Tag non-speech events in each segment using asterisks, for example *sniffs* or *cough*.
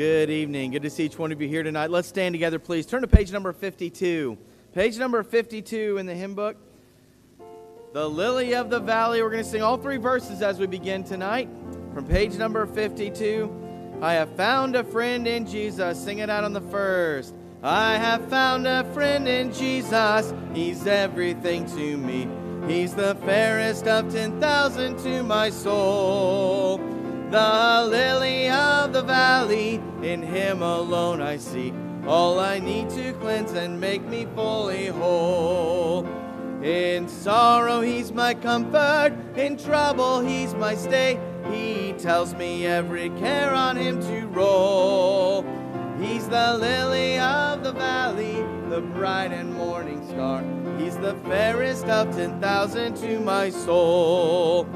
Good evening. Good to see each one of you here tonight. Let's stand together, please. Turn to page number 52. Page number 52 in the hymn book. The Lily of the Valley. We're going to sing all three verses as we begin tonight. From page number 52. I have found a friend in Jesus. Sing it out on the first. I have found a friend in Jesus. He's everything to me. He's the fairest of 10,000 to my soul. The lily of the valley, in him alone I see all I need to cleanse and make me fully whole. In sorrow, he's my comfort. In trouble, he's my stay. He tells me every care on him to roll. He's the lily of the valley, the bright and morning star. He's the fairest of 10,000 to my soul.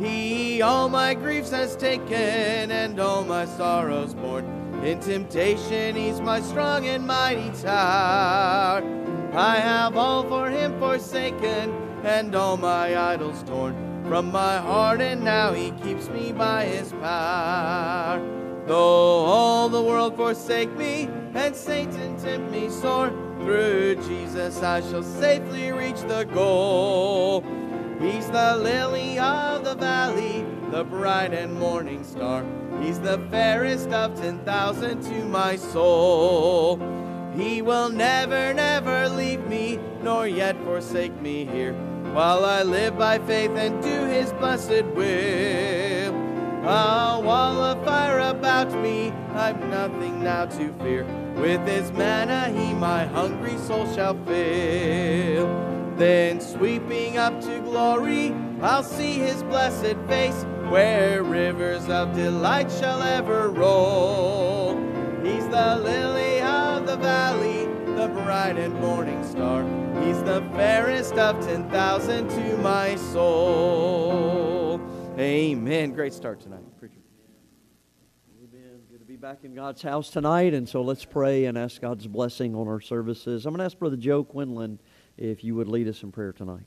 He all my griefs has taken and all my sorrows borne. In temptation, he's my strong and mighty tower. I have all for him forsaken and all my idols torn from my heart, and now he keeps me by his power. Though all the world forsake me and Satan tempt me sore, through Jesus I shall safely reach the goal. He's the lily of the valley, the bright and morning star. He's the fairest of 10,000 to my soul. He will never, never leave me, nor yet forsake me here, while I live by faith and do his blessed will. A wall of fire about me, I've nothing now to fear. With his manna, he my hungry soul shall fill. Then sweeping up to glory, I'll see his blessed face, where rivers of delight shall ever roll. He's the lily of the valley, the bright and morning star. He's the fairest of 10,000 to my soul. Amen. Great start tonight, preacher. Amen. Good to be back in God's house tonight, and so let's pray and ask God's blessing on our services. I'm going to ask Brother Joe Quinlan if you would lead us in prayer tonight.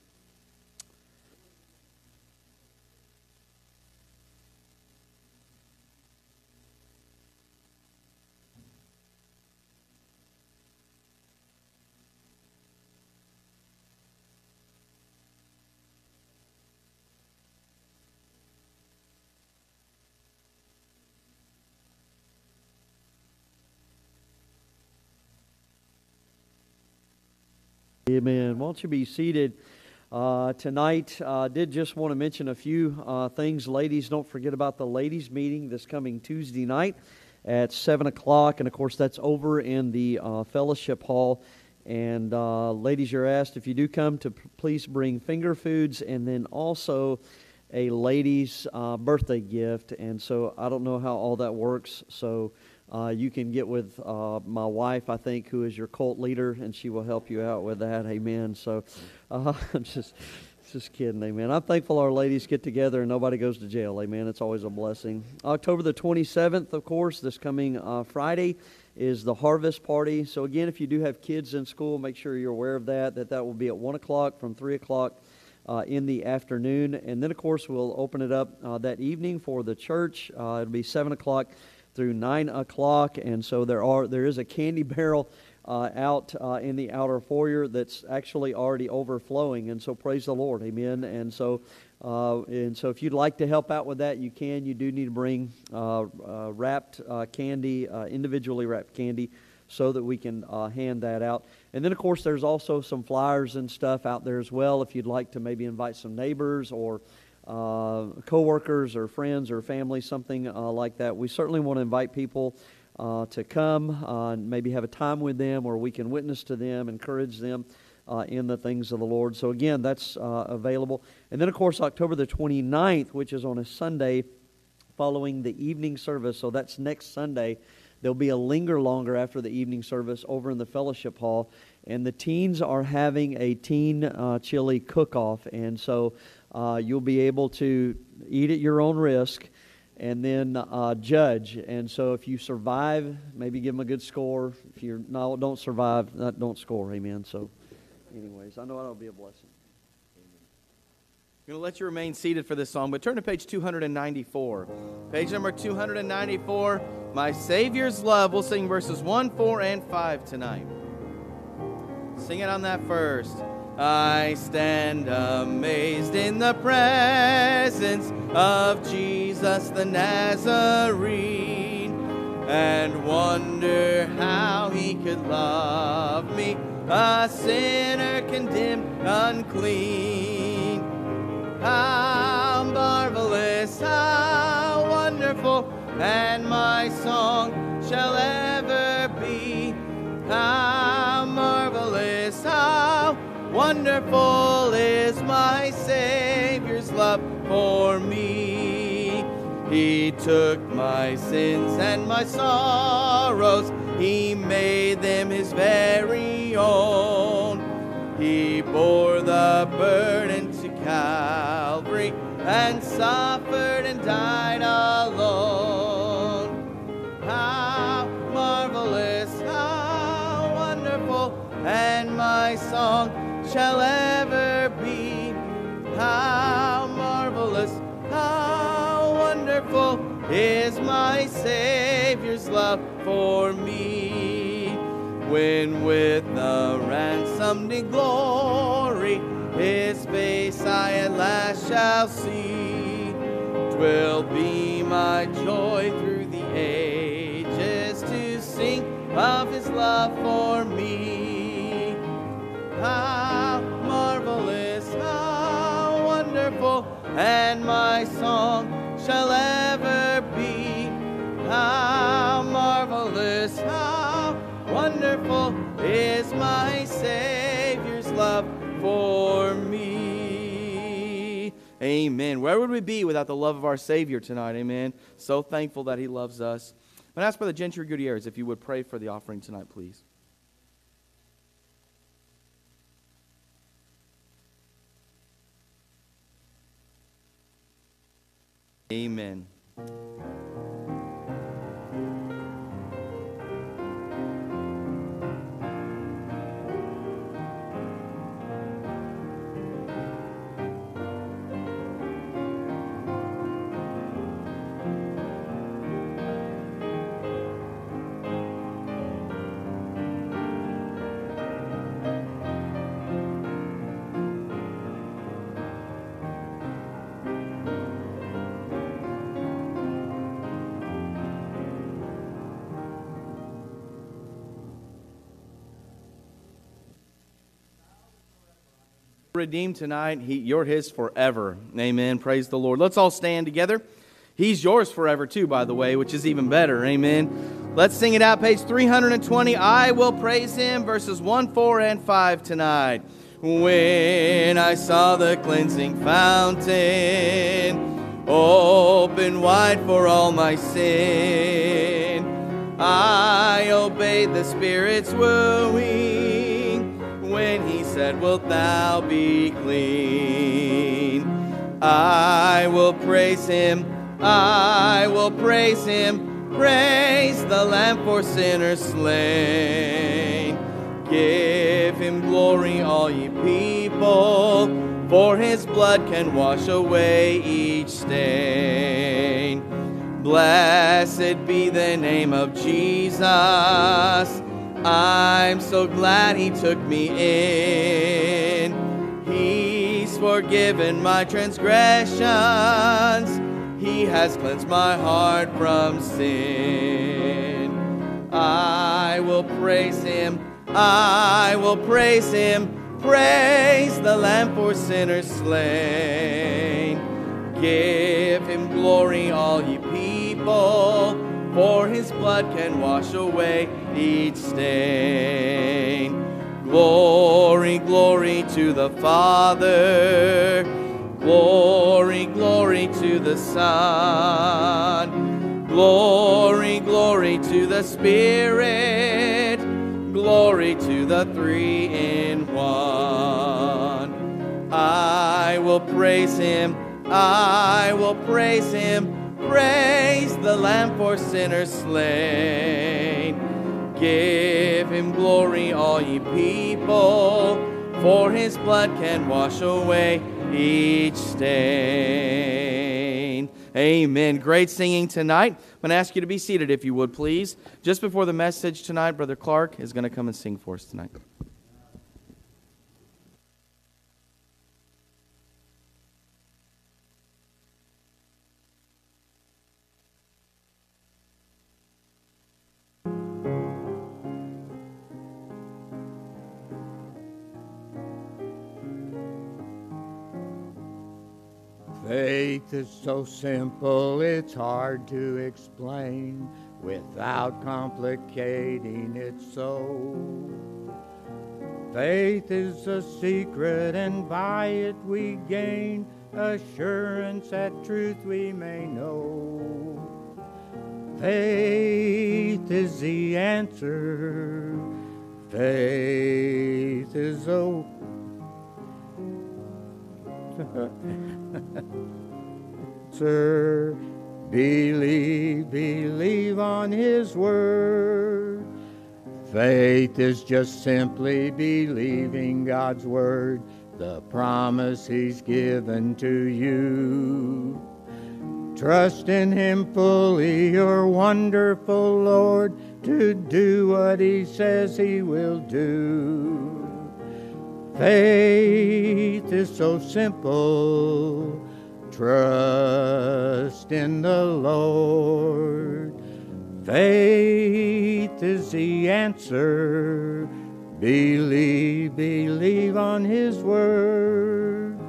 Amen. Why don't you be seated uh, tonight? I uh, did just want to mention a few uh, things. Ladies, don't forget about the ladies' meeting this coming Tuesday night at 7 o'clock. And of course, that's over in the uh, fellowship hall. And uh, ladies, you're asked if you do come to please bring finger foods and then also a lady's uh, birthday gift. And so I don't know how all that works. So uh, you can get with uh, my wife, I think, who is your cult leader, and she will help you out with that. Amen. So uh, *laughs* I'm just. Just kidding, amen. I'm thankful our ladies get together and nobody goes to jail, amen. It's always a blessing. October the 27th, of course, this coming uh, Friday is the harvest party. So again, if you do have kids in school, make sure you're aware of that. That that will be at one o'clock from three o'clock uh, in the afternoon, and then of course we'll open it up uh, that evening for the church. Uh, it'll be seven o'clock through nine o'clock, and so there are there is a candy *laughs* barrel uh, out uh, in the outer foyer that's actually already overflowing, and so praise the Lord, Amen. And so. Uh, and so, if you'd like to help out with that, you can. You do need to bring uh, uh, wrapped uh, candy, individually wrapped candy, so that we can hand that out. And then, of course, there's also some flyers and stuff out there as well. If you'd like to maybe invite some neighbors or uh, coworkers or friends or family, something uh, like that. We certainly want to invite people uh, to come uh, and maybe have a time with them where we can witness to them, encourage them uh, in the things of the Lord. So, again, that's uh, available. And then, of course, October the 29th, which is on a Sunday following the evening service. So, that's next Sunday. There'll be a linger longer after the evening service over in the fellowship hall. And the teens are having a teen chili cook off. And so uh, you'll be able to eat at your own risk and then uh, judge. And so if you survive, maybe give them a good score. If you don't survive, don't score. Amen. So, anyways, I know that'll be a blessing. I'm going to let you remain seated for this song, but turn to page 294. Page number 294. My Savior's love. We'll sing verses 1, 4, and 5 tonight. Sing it on that first. I stand amazed in the presence of Jesus the Nazarene and wonder how he could love me, a sinner condemned unclean. How marvelous, how wonderful, and my song shall ever be. How marvelous, wonderful is my Savior's love for me. He took my sins and my sorrows, He made them His very own. He bore the burden to Calvary and suffered and died alone. How marvelous, how wonderful, and my song shall ever be. How marvelous, how wonderful is my Savior's love for me. When with the ransomed in glory, his face I at last shall see. Twill be my joy through the ages to sing of his love for me. And my song shall ever be. How marvelous, how wonderful is my Savior's love for me. Amen. Where would we be without the love of our Savior tonight? Amen. So thankful that He loves us. To ask Brother Gentry Gutierrez if you would pray for the offering tonight, please. Amen. Redeemed tonight. He, you're his forever. Amen. Praise the Lord. Let's all stand together. He's yours forever, too, by the way, which is even better. Amen. Let's sing it out, page 320. I will praise him, verses 1, 4, and 5 tonight. When I saw the cleansing fountain open wide for all my sin, I obeyed the Spirit's wooing said, Wilt thou be clean? I will praise him, I will praise him, praise the Lamb for sinners slain. Give him glory, all ye people, for his blood can wash away each stain. Blessed be the name of Jesus. I'm so glad he took me in. He's forgiven my transgressions. He has cleansed my heart from sin. I will praise him. I will praise him. Praise the Lamb for sinners slain. Give him glory, all ye people for his blood can wash away each stain. Glory, glory to the Father. Glory, glory to the Son. Glory, glory to the Spirit. Glory to the three in one. I will praise him. I will praise him Praise the Lamb for sinners slain. Give him glory, all ye people, for his blood can wash away each stain. Amen. Great singing tonight. I'm going to ask you to be seated if you would, please. Just before the message tonight, Brother Clark is going to come and sing for us tonight. Faith is so simple, it's hard to explain without complicating it so. Faith is a secret, and by it we gain assurance that truth we may know. Faith is the answer. Faith is a *laughs* Sir, believe, believe on His word. Faith is just simply believing God's word, the promise He's given to you. Trust in Him fully, your wonderful Lord, to do what He says He will do. Faith is so simple. Trust in the Lord. Faith is the answer. Believe, believe on His word.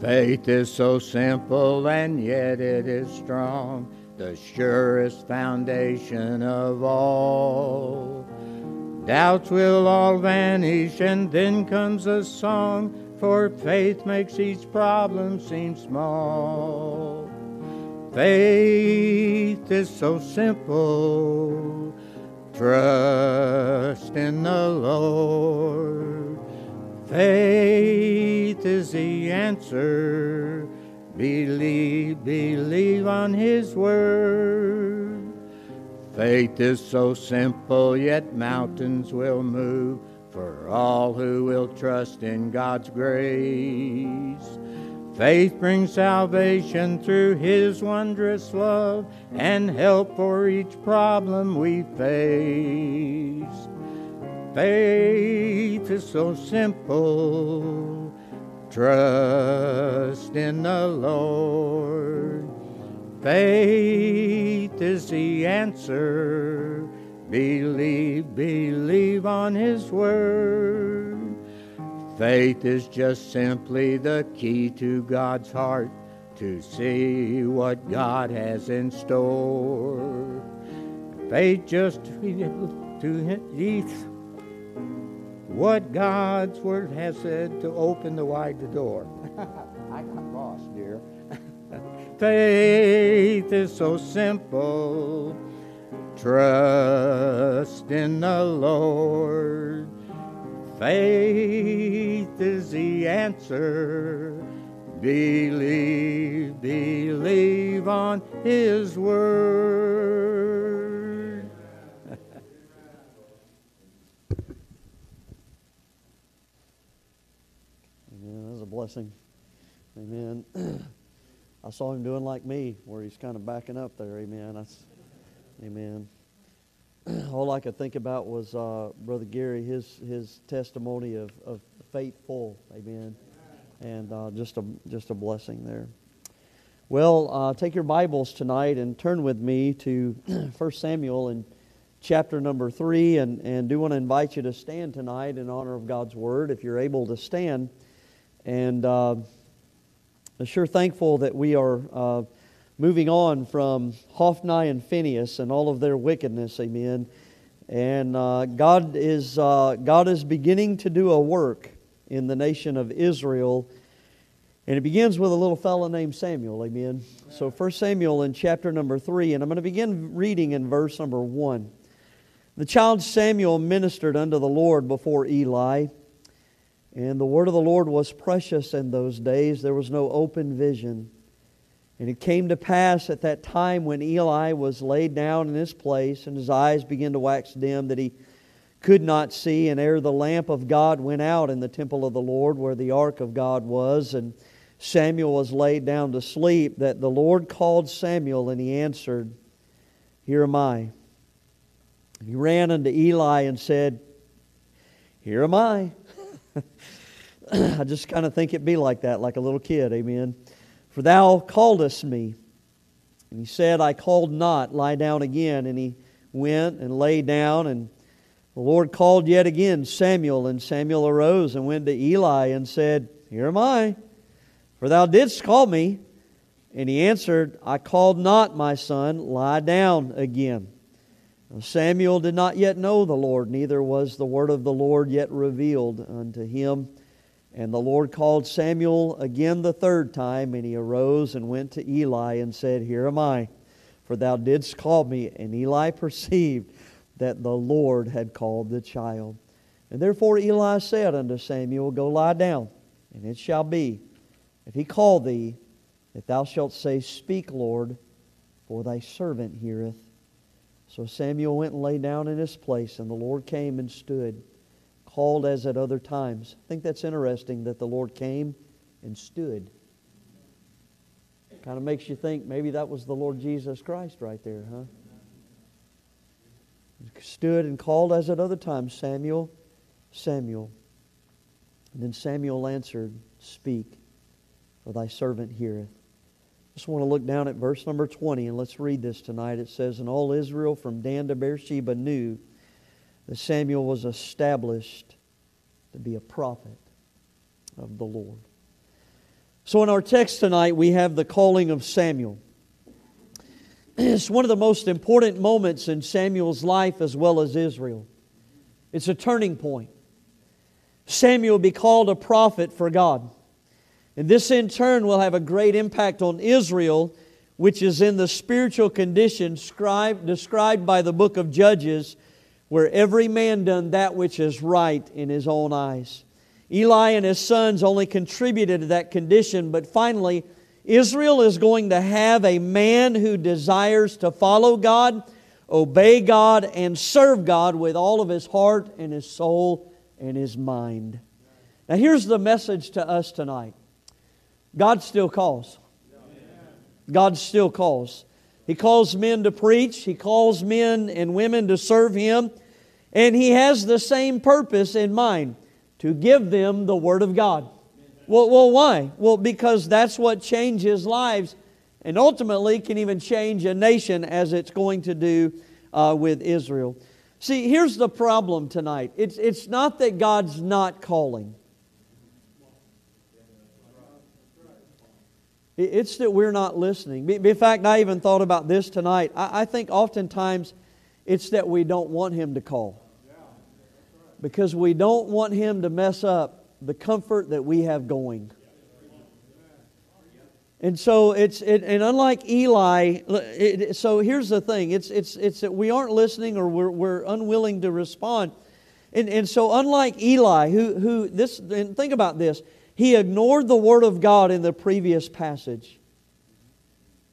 Faith is so simple and yet it is strong, the surest foundation of all. Doubts will all vanish and then comes a song, for faith makes each problem seem small. Faith is so simple, trust in the Lord. Faith is the answer. Believe, believe on His word. Faith is so simple, yet mountains will move for all who will trust in God's grace. Faith brings salvation through His wondrous love and help for each problem we face. Faith is so simple. Trust in the Lord. Faith is the answer. Believe, believe on His word. Faith is just simply the key to God's heart to see what God has in store. Faith just to each what God's word has said to open the wide the door. *laughs* I got lost, dear. *laughs* Faith is so simple. Trust in the Lord. Faith is the answer. Believe, believe on His word. Amen. That was a blessing. Amen. *clears throat* I saw him doing like me, where he's kind of backing up there. Amen. That's, amen. *clears throat* All I could think about was uh, Brother Gary, his his testimony of, of faithful. Amen. And uh, just a just a blessing there. Well, uh, take your Bibles tonight and turn with me to *clears throat* 1 Samuel and chapter number three, and and do want to invite you to stand tonight in honor of God's word, if you're able to stand. And uh, I'm sure thankful that we are uh, moving on from Hophni and Phinehas and all of their wickedness, amen. And uh, God, is, uh, God is beginning to do a work in the nation of Israel. And it begins with a little fellow named Samuel, amen. So First Samuel in chapter number 3, and I'm going to begin reading in verse number 1. The child Samuel ministered unto the Lord before Eli. And the word of the Lord was precious in those days. There was no open vision. And it came to pass at that time when Eli was laid down in his place and his eyes began to wax dim that he could not see, and ere the lamp of God went out in the temple of the Lord where the ark of God was, and Samuel was laid down to sleep, that the Lord called Samuel, and he answered, Here am I. He ran unto Eli and said, Here am I. *clears throat* I just kind of think it be like that, like a little kid, amen. For thou calledest me. And he said, I called not, lie down again. And he went and lay down, and the Lord called yet again Samuel, and Samuel arose and went to Eli and said, Here am I, for thou didst call me. And he answered, I called not, my son, lie down again. Samuel did not yet know the Lord, neither was the word of the Lord yet revealed unto him. And the Lord called Samuel again the third time, and he arose and went to Eli and said, Here am I, for thou didst call me. And Eli *laughs* perceived that the Lord had called the child. And therefore Eli said unto Samuel, Go lie down, and it shall be, if he call thee, that thou shalt say, Speak, Lord, for thy servant heareth. So Samuel went and lay down in his place, and the Lord came and stood called as at other times. I think that's interesting that the Lord came and stood. Kind of makes you think maybe that was the Lord Jesus Christ right there, huh? Stood and called as at other times, Samuel, Samuel. And then Samuel answered, Speak, for thy servant heareth. Just want to look down at verse number 20 and let's read this tonight. It says, And all Israel from Dan to Beersheba knew that Samuel was established to be a prophet of the Lord. So, in our text tonight, we have the calling of Samuel. It's one of the most important moments in Samuel's life as well as Israel. It's a turning point. Samuel be called a prophet for God. And this, in turn, will have a great impact on Israel, which is in the spiritual condition described by the book of Judges where every man done that which is right in his own eyes. Eli and his sons only contributed to that condition, but finally, Israel is going to have a man who desires to follow God, obey God, and serve God with all of his heart and his soul and his mind. Now, here's the message to us tonight God still calls. God still calls. He calls men to preach, He calls men and women to serve Him, and He has the same purpose in mind to give them the Word of God. Well, well, why? Well, because that's what changes lives and ultimately can even change a nation as it's going to do uh, with Israel. See, here's the problem tonight it's, it's not that God's not calling. It's that we're not listening. In fact, I even thought about this tonight. I think oftentimes it's that we don't want Him to call. Because we don't want Him to mess up the comfort that we have going. And so it's it, and unlike Eli, it, so here's the thing: it's it's it's that we aren't listening or we're we're unwilling to respond. And and so unlike Eli, who who this and think about this, he ignored the Word of God in the previous passage.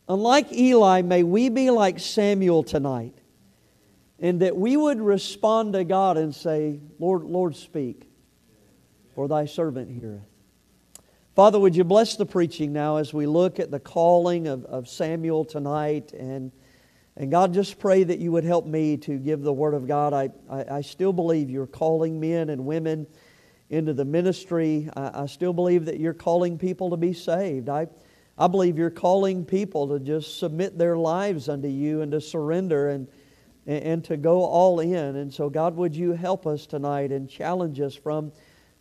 Unlike Eli, may we be like Samuel tonight, and that we would respond to God and say, Lord, Lord, speak, for thy servant heareth. Father, would you bless the preaching now as we look at the calling of, of Samuel tonight? And, and God, just pray that you would help me to give the Word of God. I, I, I still believe you're calling men and women into the ministry, I, I still believe that you're calling people to be saved. I, I believe you're calling people to just submit their lives unto you and to surrender and, and, and to go all in. And so, God, would you help us tonight and challenge us from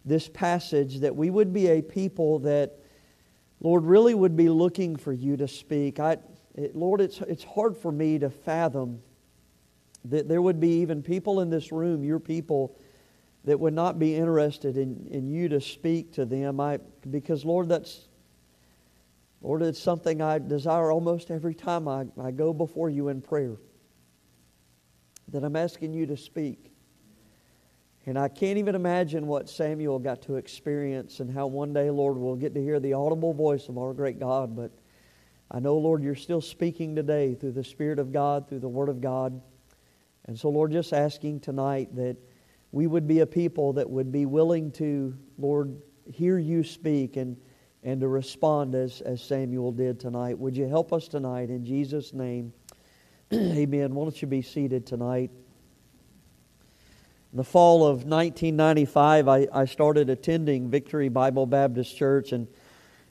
this passage that we would be a people that, Lord, really would be looking for you to speak. I, it, Lord, it's, it's hard for me to fathom that there would be even people in this room, your people, that would not be interested in, in you to speak to them. I, because, Lord, that's, Lord, it's something I desire almost every time I, I go before you in prayer. That I'm asking you to speak. And I can't even imagine what Samuel got to experience and how one day, Lord, we'll get to hear the audible voice of our great God. But I know, Lord, you're still speaking today through the Spirit of God, through the Word of God. And so, Lord, just asking tonight that we would be a people that would be willing to, Lord, hear you speak and, and to respond as, as Samuel did tonight. Would you help us tonight in Jesus' name? *clears throat* Amen. Why don't you be seated tonight? In the fall of 1995, I, I started attending Victory Bible Baptist Church in,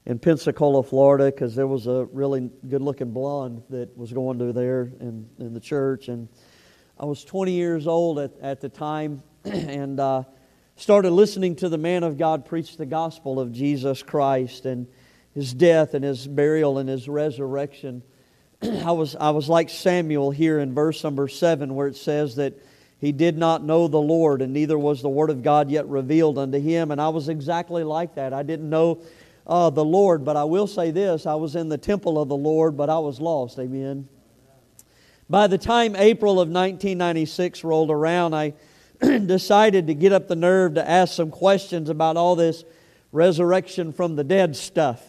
in Pensacola, Florida, because there was a really good looking blonde that was going to there in, in the church. And I was 20 years old at, at the time *clears throat* and uh, started listening to the man of God preach the gospel of Jesus Christ and his death and his burial and his resurrection. *clears throat* I was, I was like Samuel here in verse number 7, where it says that he did not know the Lord, and neither was the Word of God yet revealed unto him. And I was exactly like that. I didn't know uh, the Lord, but I will say this I was in the temple of the Lord, but I was lost. Amen. By the time April of 1996 rolled around, I *clears throat* decided to get up the nerve to ask some questions about all this resurrection from the dead stuff.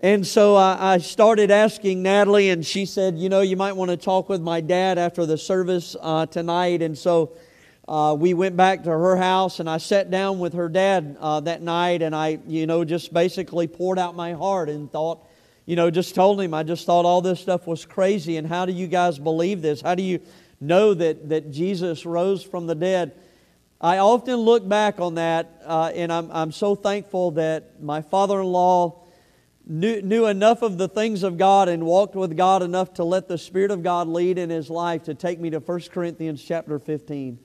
And so I, I, started asking Natalie, and she said, You know, you might want to talk with my dad after the service uh, tonight. And so uh, we went back to her house, and I sat down with her dad uh, that night, and I, you know, just basically poured out my heart and thought, you know, just told him, I just thought all this stuff was crazy. And how do you guys believe this? How do you know that, that Jesus rose from the dead? I often look back on that, uh, and I'm, I'm so thankful that my father in law knew, knew enough of the things of God and walked with God enough to let the Spirit of God lead in his life to take me to 1 Corinthians chapter 15.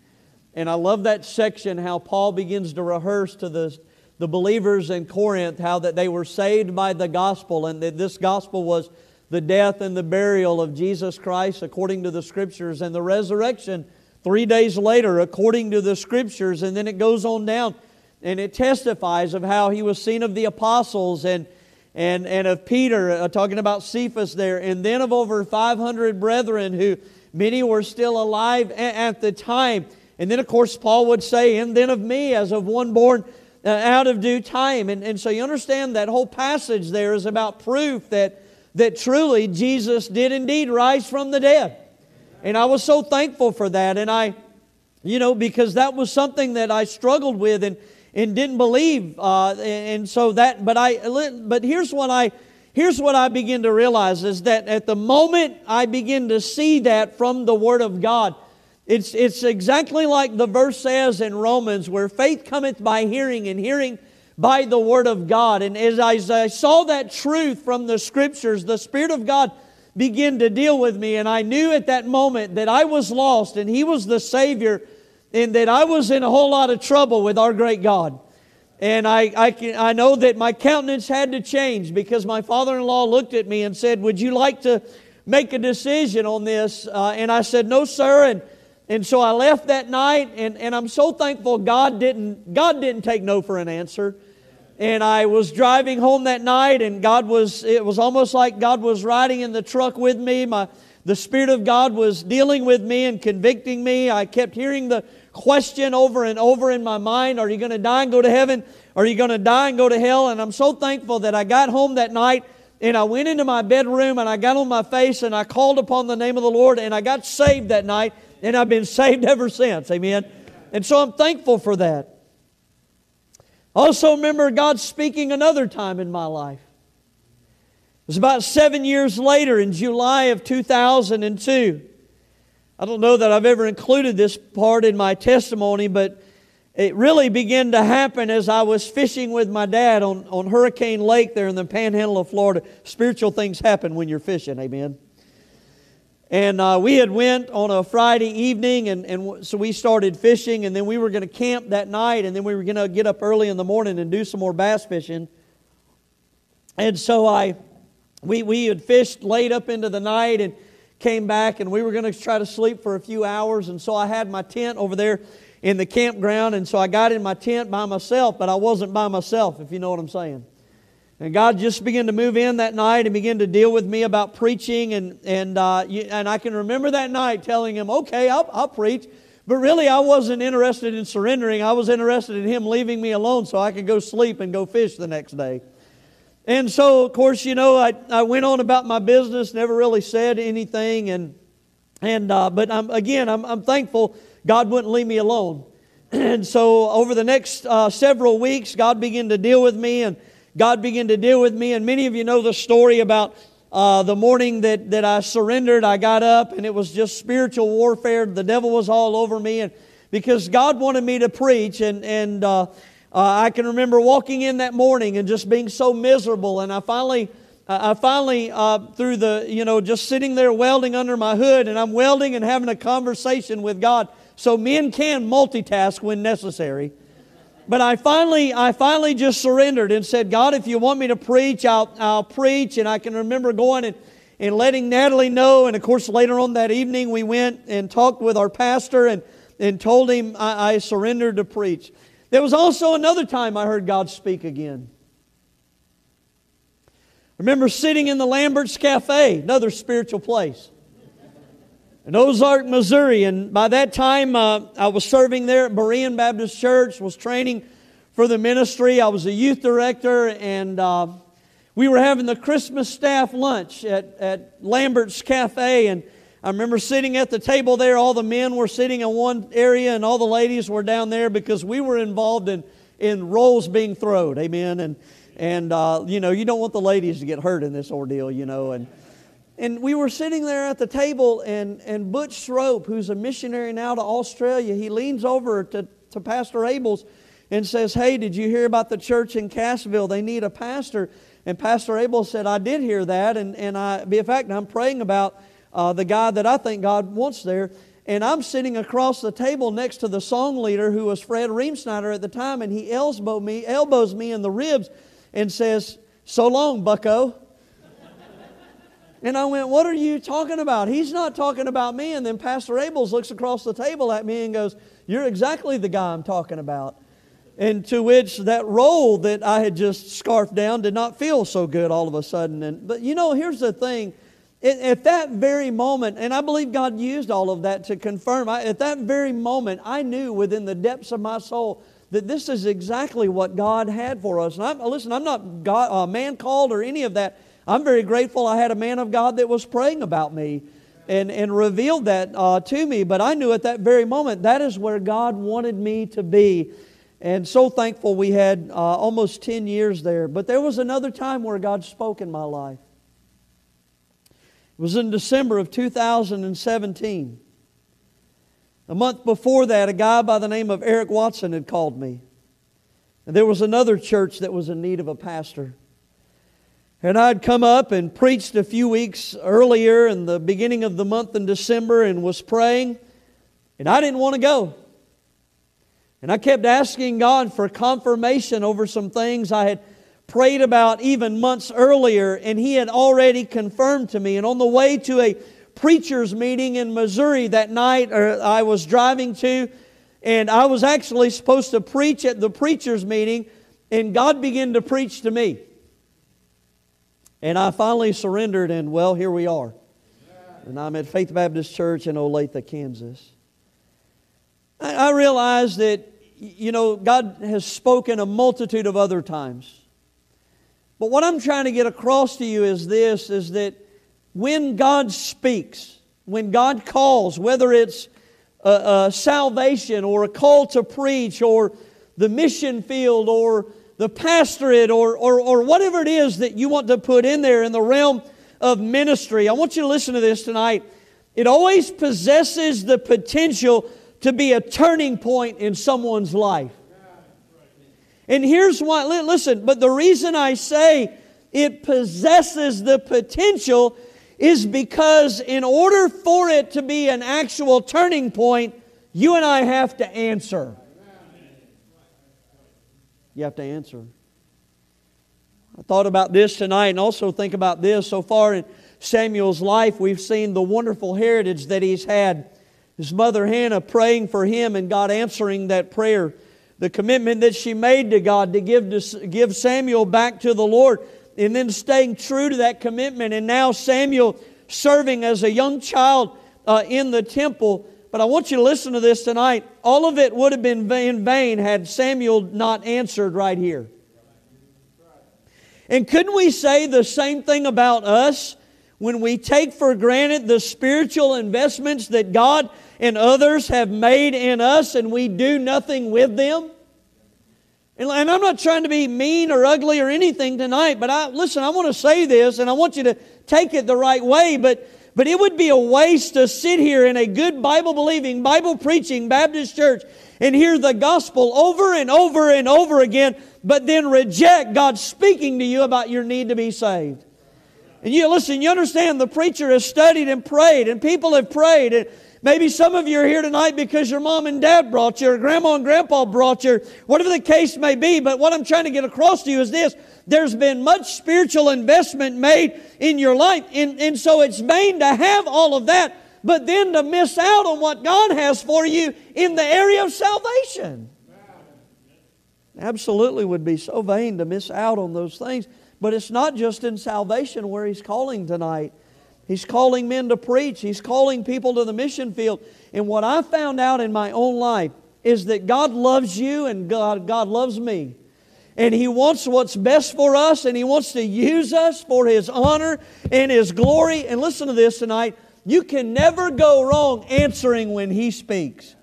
And I love that section how Paul begins to rehearse to the, the believers in Corinth how that they were saved by the gospel and that this gospel was the death and the burial of Jesus Christ according to the scriptures and the resurrection three days later according to the scriptures. And then it goes on down and it testifies of how he was seen of the apostles and and, and of Peter, uh, talking about Cephas there, and then of over 500 brethren who many were still alive a- at the time. And then, of course, Paul would say, and then of me as of one born uh, out of due time. And, and so you understand that whole passage there is about proof that, that truly Jesus did indeed rise from the dead. And I was so thankful for that. And I, you know, because that was something that I struggled with. And, and didn't believe. Uh, and so that, but I, but here's what I, here's what I begin to realize is that at the moment I begin to see that from the Word of God, it's, it's exactly like the verse says in Romans, where faith cometh by hearing, and hearing by the Word of God. And as I, saw that truth from the Scriptures, the Spirit of God began to deal with me, and I knew at that moment that I was lost, and He was the Savior and that I was in a whole lot of trouble with our great God. And I, I, can, I know that my countenance had to change because my father in law looked at me and said, Would you like to make a decision on this? Uh, and I said, No, sir. And, and so I left that night, and, and I'm so thankful God didn't, God didn't take no for an answer. And I was driving home that night, and God was, it was almost like God was riding in the truck with me. My, the Spirit of God was dealing with me and convicting me. I kept hearing the question over and over in my mind Are you going to die and go to heaven? Are you going to die and go to hell? And I'm so thankful that I got home that night and I went into my bedroom and I got on my face and I called upon the name of the Lord and I got saved that night and I've been *laughs* saved ever since. Amen. And so I'm thankful for that. Also, remember God speaking another time in my life. It was about seven years later in July of 2002. I don't know that I've ever included this part in my testimony, but it really began to happen as I was fishing with my dad on, on Hurricane Lake there in the panhandle of Florida. Spiritual things happen when you're fishing, amen. And uh, we had went on a Friday evening, and, and so we started fishing, and then we were going to camp that night, and then we were going to get up early in the morning and do some more bass fishing. And so I, we, we had fished late up into the night, and came back and we were going to try to sleep for a few hours. And so I had my tent over there in the campground. And so I got in my tent by myself, but I wasn't by myself, if you know what I'm saying. And God just began to move in that night and begin to deal with me about preaching. And, and, uh, and I can remember that night telling him, okay, I'll, I'll preach. But really, I wasn't interested in surrendering. I was interested in him leaving me alone so I could go sleep and go fish the next day. And so, of course, you know, I, I went on about my business, never really said anything. And, and uh, but I'm, again, I'm, I'm thankful God wouldn't leave me alone. *clears throat* and so over the next uh, several weeks, God began to deal with me, and God began to deal with me. And many of you know the story about uh, the morning that, that I surrendered. I got up, and it was just spiritual warfare. The devil was all over me, and because God wanted me to preach, and and uh, uh I can remember walking in that morning and just being so miserable, and I finally. I finally, uh, through the, you know, just sitting there welding under my hood, and I'm welding and having a conversation with God. So men can multitask when necessary. But I finally, I finally just surrendered and said, God, if you want me to preach, I'll, I'll preach. And I can remember going and, and letting Natalie know. And of course, later on that evening, we went and talked with our pastor and, and told him I, I surrendered to preach. There was also another time I heard God speak again. I remember sitting in the Lambert's Cafe, another spiritual place in Ozark, Missouri. And by that time, uh, I was serving there at Berean Baptist Church, was training for the ministry. I was a youth director, and uh, we were having the Christmas staff lunch at, at Lambert's Cafe. And I remember sitting at the table there. All the men were sitting in one area, and all the ladies were down there because we were involved in, in rolls being thrown. Amen. And, and uh, you know, you don't want the ladies to get hurt in this ordeal, you know. And, and we were sitting there at the table, and, and Butch Srope, who's a missionary now to Australia, he leans over to, to Pastor Abels and says, Hey, did you hear about the church in Cassville? They need a pastor. And Pastor Abel said, I did hear that. And, and I, in fact, I'm praying about uh, the guy that I think God wants there. And I'm sitting across the table next to the song leader, who was Fred Reemsnyder at the time, and he elbows me, elbows me in the ribs and says, So long, bucko. And I went, What are you talking about? He's not talking about me. And then Pastor Abels looks across the table at me and goes, You're exactly the guy I'm talking about. And to which that roll that I had just scarfed down did not feel so good all of a sudden. And, but you know, here's the thing. At that very moment, and I believe God used all of that to confirm, I, at that very moment, I knew within the depths of my soul that this is exactly what God had for us. And I'm, listen, I'm not God, uh, man called or any of that. I'm very grateful I had a man of God that was praying about me and, and revealed that uh, to me. But I knew at that very moment that is where God wanted me to be. And so thankful we had uh, almost 10 years there. But there was another time where God spoke in my life. It was in December of 2017. A month before that, a guy by the name of Eric Watson had called me. And there was another church that was in need of a pastor. And I'd come up and preached a few weeks earlier in the beginning of the month in December and was praying, and I didn't want to go. And I kept asking God for confirmation over some things I had prayed about even months earlier, and He had already confirmed to me. And on the way to a preacher's meeting in Missouri that night, or I was driving to, and I was actually supposed to preach at the preacher's meeting, and God began to preach to me. And I finally surrendered, and well, here we are. And I'm at Faith Baptist Church in Olathe, Kansas. I, I realize that, you know, God has spoken a multitude of other times. But what I'm trying to get across to you is this is that when God speaks, when God calls, whether it's a, a salvation or a call to preach or the mission field or the pastorate or, or, or whatever it is that you want to put in there in the realm of ministry, I want you to listen to this tonight. It always possesses the potential to be a turning point in someone's life. And here's why, listen, but the reason I say it possesses the potential is because in order for it to be an actual turning point, you and I have to answer. You have to answer. I thought about this tonight and also think about this. So far in Samuel's life, we've seen the wonderful heritage that he's had. His mother Hannah praying for him and God answering that prayer. The commitment that she made to God to give, to, give Samuel back to the Lord and then staying true to that commitment. And now Samuel serving as a young child uh, in the temple but I want you to listen to this tonight. All of it would have been in vain had Samuel not answered right here. And couldn't we say the same thing about us? when we take for granted the spiritual investments that God and others have made in us and we do nothing with them? And, I'm not trying to be mean or ugly or anything tonight, but I, listen, I want to say this and I want you to take it the right way, but, but it would be a waste to sit here in a good Bible believing, Bible preaching Baptist church and hear the gospel over and over and over again, but then reject God speaking to you about your need to be saved. And you listen, you understand the preacher has studied and prayed, and people have prayed, and maybe some of you are here tonight because your mom and dad brought you, or grandma and grandpa brought you, whatever the case may be. But what I'm trying to get across to you is this there's been much spiritual investment made in your life, and, and so it's vain to have all of that but then to miss out on what God has for you in the area of salvation. Absolutely would be so vain to miss out on those things. But it's not just in salvation where He's calling tonight. He's calling men to preach, He's calling people to the mission field. And what I found out in my own life is that God loves you and God, God loves me. And He wants what's best for us, and He wants to use us for His honor and His glory. And listen to this tonight you can never go wrong answering when He speaks.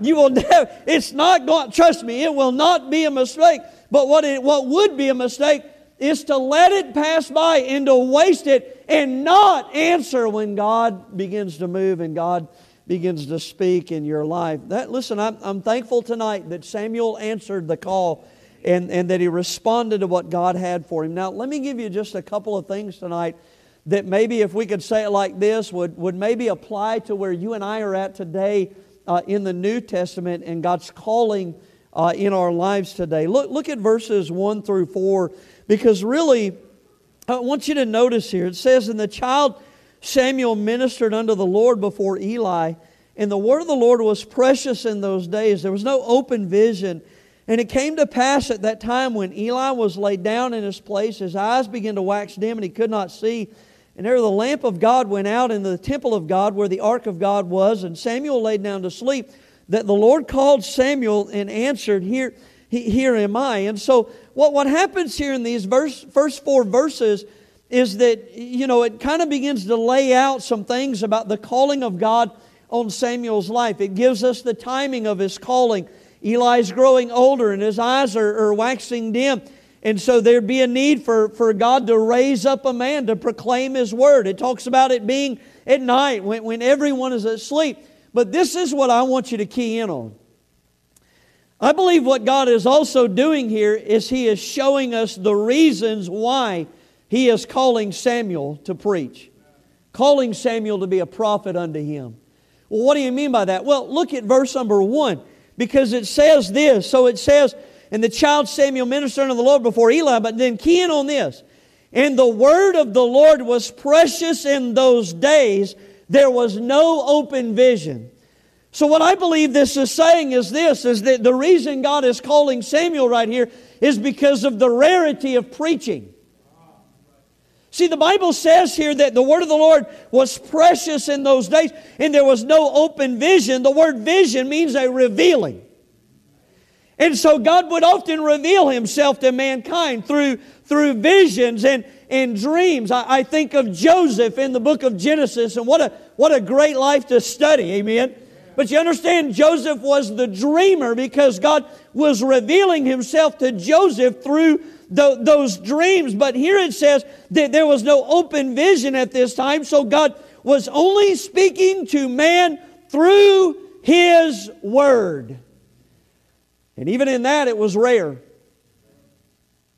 You will never, it's not going, trust me, it will not be a mistake. But what, it, what would be a mistake is to let it pass by and to waste it and not answer when God begins to move and God begins to speak in your life. That, listen, I'm, I'm thankful tonight that Samuel answered the call and, and that he responded to what God had for him. Now, let me give you just a couple of things tonight that maybe if we could say it like this would, would maybe apply to where you and I are at today uh, in the New Testament and God's calling uh, in our lives today. Look, look at verses 1 through 4 because really, I want you to notice here it says, And the child Samuel ministered unto the Lord before Eli, and the word of the Lord was precious in those days. There was no open vision. And it came to pass at that time when Eli was laid down in his place, his eyes began to wax dim, and he could not see. And there the lamp of God went out in the temple of God where the ark of God was, and Samuel laid down to sleep. That the Lord called Samuel and answered, Here, here am I. And so, what, what happens here in these verse, first four verses is that, you know, it kind of begins to lay out some things about the calling of God on Samuel's life. It gives us the timing of his calling. Eli's growing older and his eyes are, are waxing dim. And so there'd be a need for, for God to raise up a man to proclaim His word. It talks about it being at night when, when everyone is asleep. But this is what I want you to key in on. I believe what God is also doing here is He is showing us the reasons why He is calling Samuel to preach, calling Samuel to be a prophet unto Him. Well, what do you mean by that? Well, look at verse number one, because it says this. So it says, and the child Samuel ministered unto the Lord before Eli. But then key in on this. And the word of the Lord was precious in those days. There was no open vision. So what I believe this is saying is this, is that the reason God is calling Samuel right here is because of the rarity of preaching. See, the Bible says here that the word of the Lord was precious in those days and there was no open vision. The word vision means a revealing. And so God would often reveal himself to mankind through, through visions and, and dreams. I, I think of Joseph in the book of Genesis, and what a, what a great life to study, amen. But you understand, Joseph was the dreamer because God was revealing himself to Joseph through those dreams. But here it says that there was no open vision at this time, so God was only speaking to man through his word. And even in that, it was rare.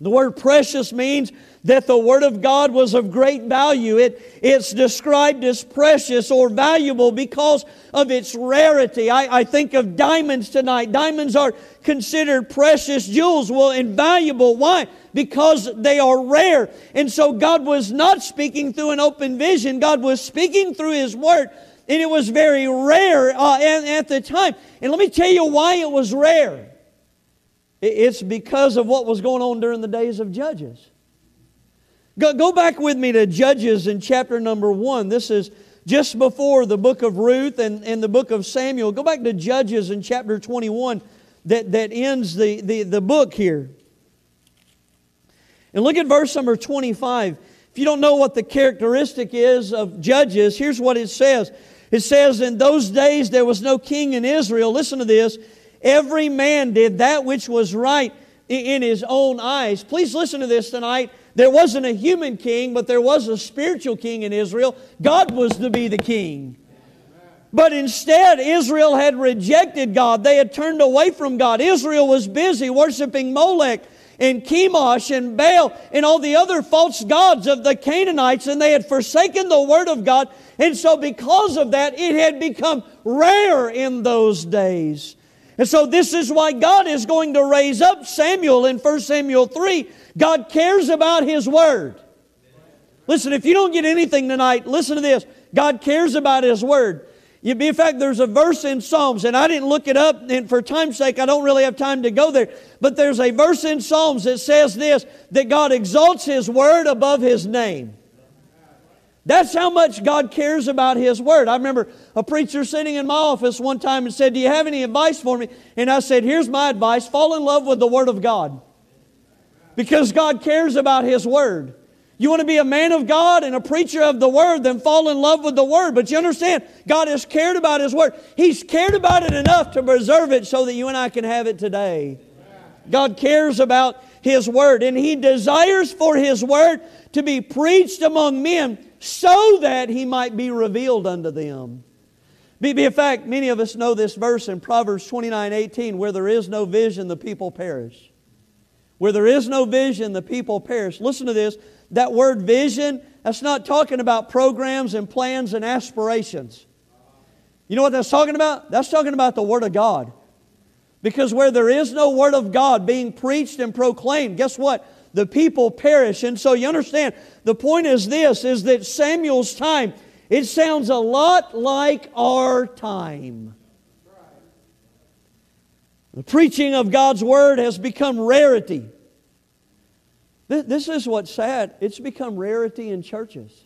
The word precious means that the Word of God was of great value. It, it's described as precious or valuable because of its rarity. I, I think of diamonds tonight. Diamonds are considered precious jewels. Well, invaluable. Why? Because they are rare. And so God was not speaking through an open vision, God was speaking through His Word. And it was very rare uh, at, at the time. And let me tell you why it was rare. It's because of what was going on during the days of Judges. Go, go back with me to Judges in chapter number one. This is just before the book of Ruth and, and the book of Samuel. Go back to Judges in chapter 21 that, that ends the, the, the book here. And look at verse number 25. If you don't know what the characteristic is of judges, here's what it says. It says, In those days there was no king in Israel. Listen to this. Every man did that which was right in his own eyes. Please listen to this tonight. There wasn't a human king, but there was a spiritual king in Israel. God was to be the king. But instead, Israel had rejected God. They had turned away from God. Israel was busy worshiping Molech and Chemosh and Baal and all the other false gods of the Canaanites, and they had forsaken the Word of God. And so, because of that, it had become rare in those days. And so, this is why God is going to raise up Samuel in 1 Samuel 3. God cares about His Word. Listen, if you don't get anything tonight, listen to this God cares about His Word. In fact, there's a verse in Psalms, and I didn't look it up, and for time's sake, I don't really have time to go there. But there's a verse in Psalms that says this that God exalts His word above His name. That's how much God cares about His Word. I remember a preacher sitting in my office one time and said, Do you have any advice for me? And I said, Here's my advice fall in love with the Word of God. Because God cares about His Word. You want to be a man of God and a preacher of the Word, then fall in love with the Word. But you understand, God has cared about His Word. He's cared about it enough to preserve it so that you and I can have it today. God cares about His Word, and He desires for His Word to be preached among men so that He might be revealed unto them. Be, in fact, many of us know this verse in Proverbs 29 18, where there is no vision, the people perish. Where there is no vision, the people perish. Listen to this. That word vision, that's not talking about programs and plans and aspirations. You know what that's talking about? That's talking about the Word of God. Because where there is no Word of God being preached and proclaimed, guess what? The people perish. And so you understand, the point is this, is that Samuel's time, it sounds a lot like our time. The preaching of God's Word has become rarity. This is what's sad. It's become rarity in churches.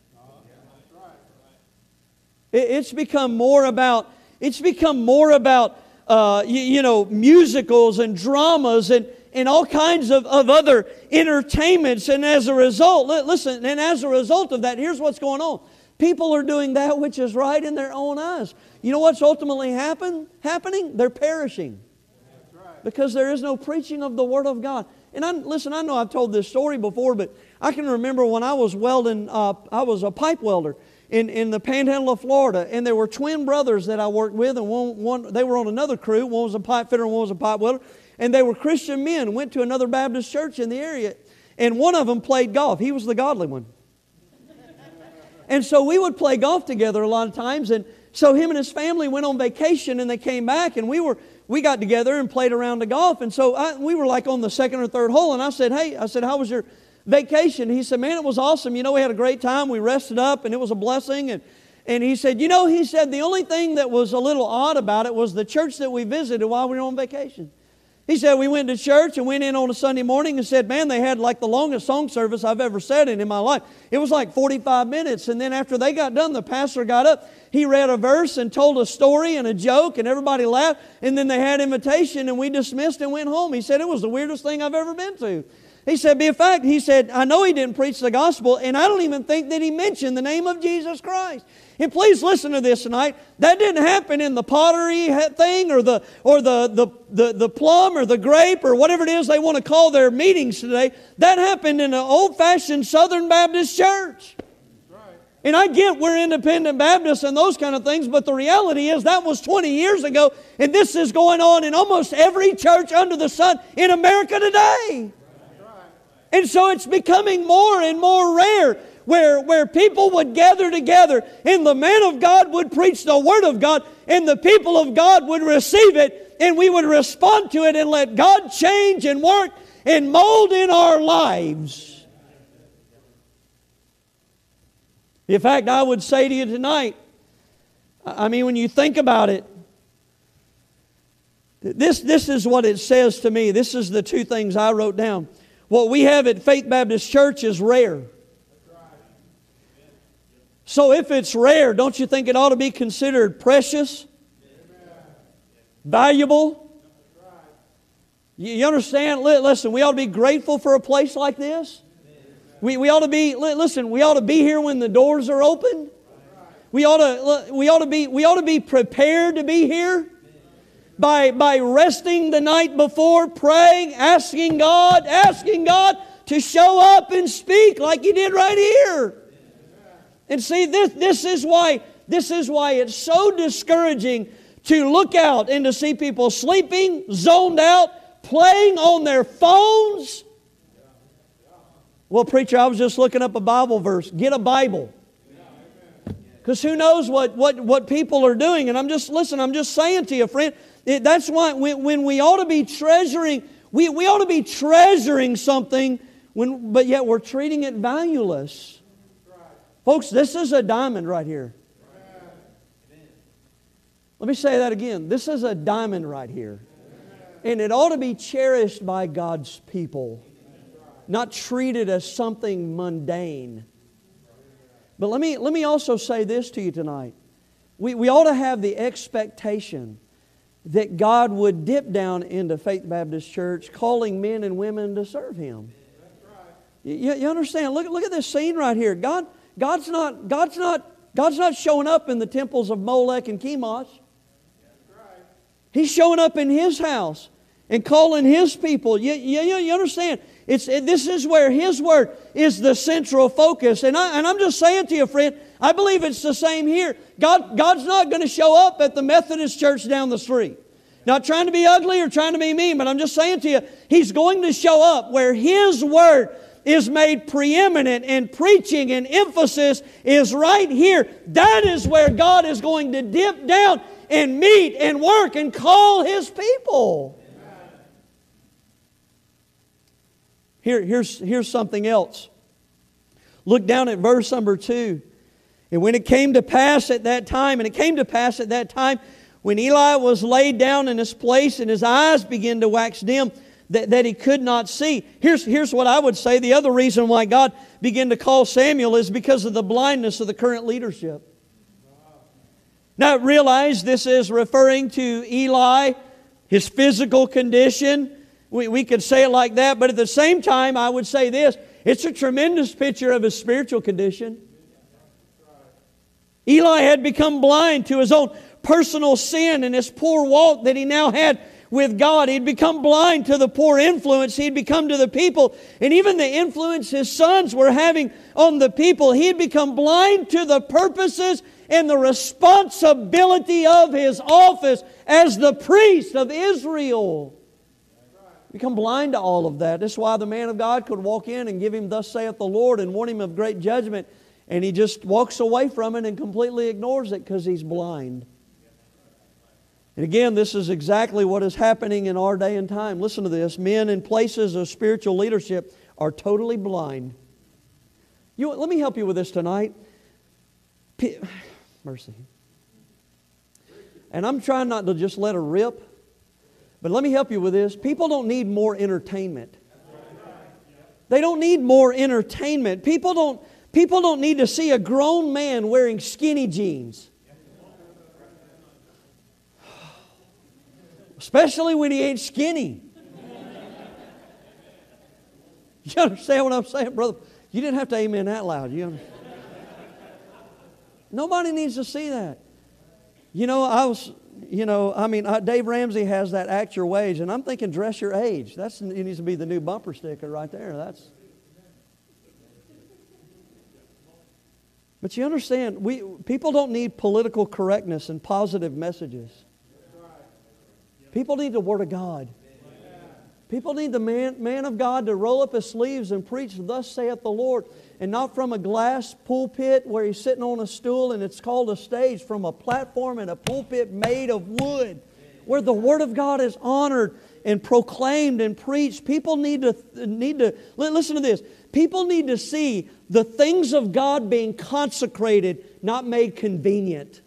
It's become more about, it's become more about, uh, you, you, know, musicals and dramas and, and all kinds of, of other entertainments. And as a result, listen, and as a result of that, here's what's going on. People are doing that which is right in their own eyes. You know what's ultimately happen, happening? They're perishing. Because there is no preaching of the Word of God. And I, listen, I know I've told this story before, but I can remember when I was welding, uh, I was a pipe welder in, in the panhandle of Florida, and there were twin brothers that I worked with, and one, one, they were on another crew. One was a pipe fitter, and one was a pipe welder. And they were Christian men, went to another Baptist church in the area, and one of them played golf. He was the godly one. and so we would play golf together a lot of times, and so him and his family went on vacation, and they came back, and we were we got together and played around the golf. And so I, we were like on the second or third hole. And I said, Hey, I said, how was your vacation? He said, Man, it was awesome. You know, we had a great time. We rested up and it was a blessing. And, and he said, You know, he said, the only thing that was a little odd about it was the church that we visited while we were on vacation. He said, We went to church and went in on a Sunday morning and said, Man, they had like the longest song service I've ever sat in in my life. It was like 45 minutes. And then after they got done, the pastor got up. He read a verse and told a story and a joke, and everybody laughed. And then they had invitation, and we dismissed and went home. He said, It was the weirdest thing I've ever been to. He said, Be a fact, he said, I know he didn't preach the gospel, and I don't even think that he mentioned the name of Jesus Christ. And please listen to this tonight. That didn't happen in the pottery thing or the or the, the, the, the plum or the grape or whatever it is they want to call their meetings today. That happened in an old-fashioned Southern Baptist church. And I get we're independent Baptists and those kind of things, but the reality is that was 20 years ago, and this is going on in almost every church under the sun in America today. And so it's becoming more and more rare where, where people would gather together and the man of God would preach the Word of God and the people of God would receive it and we would respond to it and let God change and work and mold in our lives. In fact, I would say to you tonight, I mean, when you think about it, this, this is what it says to me. This is the two things I wrote down. What we have at Faith Baptist Church is rare. So if it's rare, don't you think it ought to be considered precious? Valuable? You understand? Listen, we ought to be grateful for a place like this. We, we ought to be, listen, we ought to be here when the doors are open. We ought to, we ought to, be, we ought to be prepared to be here by, by resting the night before, praying, asking God, asking God to show up and speak like He did right here. And see, this, this, is why, this is why it's so discouraging to look out and to see people sleeping, zoned out, playing on their phones. Well, preacher, I was just looking up a Bible verse. Get a Bible. Because who knows what, what, what people are doing. And I'm just, listen, I'm just saying to you, friend, it, that's why when, when we ought to be treasuring, we, we ought to be treasuring something, when, but yet we're treating it valueless. Folks, this is a diamond right here. Let me say that again. This is a diamond right here. And it ought to be cherished by God's people, not treated as something mundane. But let me, let me also say this to you tonight. We, we ought to have the expectation that God would dip down into Faith Baptist Church, calling men and women to serve Him. You, you understand? Look, look at this scene right here. God, God's, not, God's, not, God's not showing up in the temples of Molech and Chemosh. He's showing up in His house and calling His people. You, you, you understand? It's, it, this is where His Word is the central focus. And, I, and I'm just saying to you, friend, I believe it's the same here. God, God's not going to show up at the Methodist church down the street. Not trying to be ugly or trying to be mean, but I'm just saying to you, He's going to show up where His Word is made preeminent and preaching and emphasis is right here. That is where God is going to dip down and meet and work and call His people. Here, here's, here's something else. Look down at verse number two. And when it came to pass at that time, and it came to pass at that time, when Eli was laid down in his place and his eyes began to wax dim, that, that he could not see. Here's, here's what I would say the other reason why God began to call Samuel is because of the blindness of the current leadership. Now, realize this is referring to Eli, his physical condition. We, we could say it like that, but at the same time, I would say this it's a tremendous picture of his spiritual condition. Eli had become blind to his own personal sin and his poor walk that he now had with God. He'd become blind to the poor influence he'd become to the people, and even the influence his sons were having on the people. He'd become blind to the purposes and the responsibility of his office as the priest of Israel. Become blind to all of that. That's why the man of God could walk in and give him, Thus saith the Lord, and warn him of great judgment. And he just walks away from it and completely ignores it because he's blind. And again, this is exactly what is happening in our day and time. Listen to this men in places of spiritual leadership are totally blind. You, let me help you with this tonight. P- mercy. And I'm trying not to just let her rip, but let me help you with this. People don't need more entertainment. They don't need more entertainment. People don't, People don't need to see a grown man wearing skinny jeans. Especially when he ain't skinny. You understand what I'm saying, brother? You didn't have to amen that loud. You Nobody needs to see that. You know, I was, you know, I mean, Dave Ramsey has that act your wage, and I'm thinking dress your age. That's it needs to be the new bumper sticker right there. That's But you understand, we, people don't need political correctness and positive messages. People need the Word of God. People need the man, man of God to roll up his sleeves and preach, Thus saith the Lord, and not from a glass pulpit where he's sitting on a stool and it's called a stage, from a platform and a pulpit made of wood where the Word of God is honored and proclaimed and preached. People need to, need to listen to this. People need to see the things of God being consecrated, not made convenient.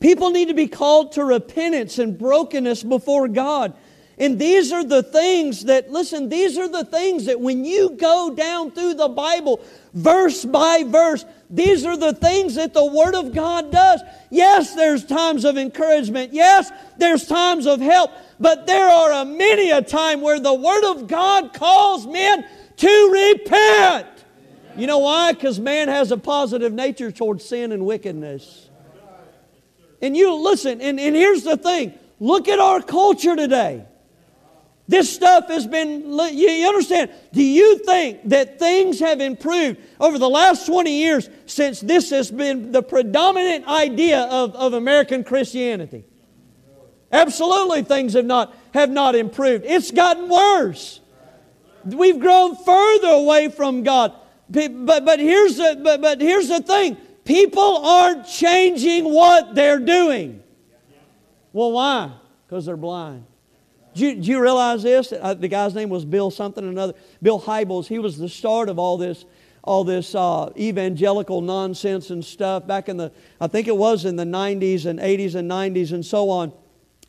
People need to be called to repentance and brokenness before God. And these are the things that, listen, these are the things that when you go down through the Bible, verse by verse, these are the things that the Word of God does. Yes, there's times of encouragement. Yes, there's times of help. But there are a many a time where the Word of God calls men to repent. You know why? Because man has a positive nature towards sin and wickedness. And you listen, and, and here's the thing look at our culture today. This stuff has been, you understand? Do you think that things have improved over the last 20 years since this has been the predominant idea of, of American Christianity? Absolutely, things have not, have not improved. It's gotten worse. We've grown further away from God. But, but, here's, the, but, but here's the thing people aren't changing what they're doing. Well, why? Because they're blind. Do you, do you realize this? Uh, the guy's name was Bill something another. Bill Hybels. He was the start of all this, all this uh, evangelical nonsense and stuff back in the, I think it was in the 90s and 80s and 90s and so on.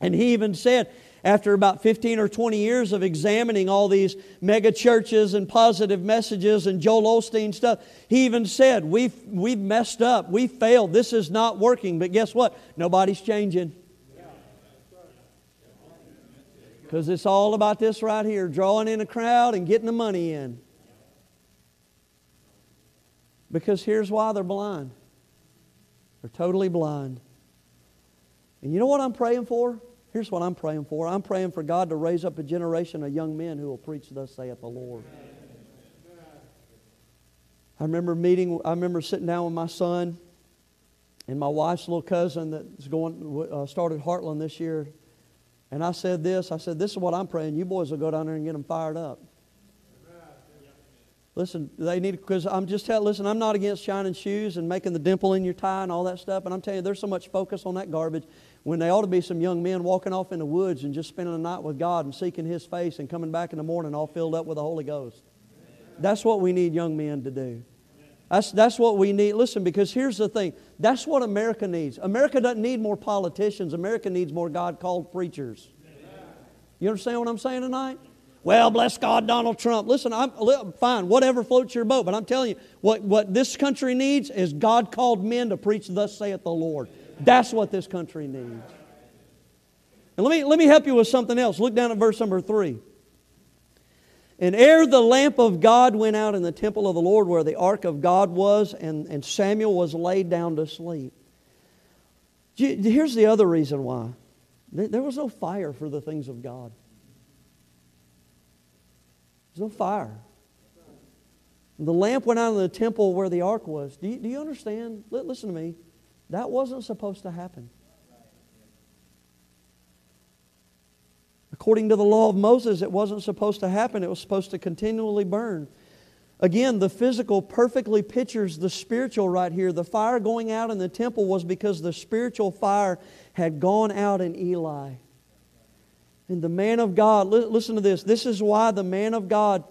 And he even said, after about 15 or 20 years of examining all these mega churches and positive messages and Joel Osteen stuff, he even said, we've, we've messed up. We failed. This is not working. But guess what? Nobody's changing. Because it's all about this right here drawing in a crowd and getting the money in. Because here's why they're blind they're totally blind. And you know what I'm praying for? Here's what I'm praying for I'm praying for God to raise up a generation of young men who will preach, Thus saith the Lord. I remember meeting, I remember sitting down with my son and my wife's little cousin that's going, uh, started Heartland this year. And I said this I said, This is what I'm praying. You boys will go down there and get them fired up. Listen, they need because I'm just telling. Listen, I'm not against shining shoes and making the dimple in your tie and all that stuff. And I'm telling you, there's so much focus on that garbage when they ought to be some young men walking off in the woods and just spending the night with God and seeking His face and coming back in the morning all filled up with the Holy Ghost. That's what we need young men to do. That's, that's what we need. Listen, because here's the thing that's what America needs. America doesn't need more politicians, America needs more God called preachers. You understand what I'm saying tonight? Well, bless God, Donald Trump. Listen, I'm fine, whatever floats your boat, but I'm telling you, what, what this country needs is God called men to preach, Thus saith the Lord. That's what this country needs. And let me, let me help you with something else. Look down at verse number three. And ere the lamp of God went out in the temple of the Lord where the ark of God was, and, and Samuel was laid down to sleep. Here's the other reason why there was no fire for the things of God. There's no fire. The lamp went out in the temple where the ark was. Do you, do you understand? Listen to me. That wasn't supposed to happen. According to the law of Moses, it wasn't supposed to happen. It was supposed to continually burn. Again, the physical perfectly pictures the spiritual right here. The fire going out in the temple was because the spiritual fire had gone out in Eli. And the man of God, listen to this. This is why the man of God,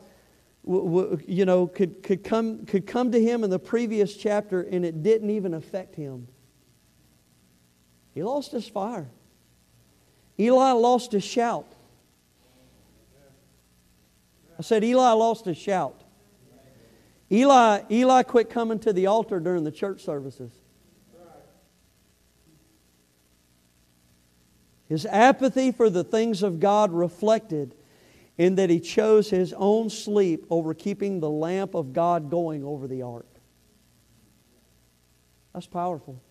you know, could, could, come, could come to him in the previous chapter and it didn't even affect him. He lost his fire. Eli lost his shout. I said, Eli lost his shout. Eli, Eli quit coming to the altar during the church services. His apathy for the things of God reflected in that he chose his own sleep over keeping the lamp of God going over the ark. That's powerful.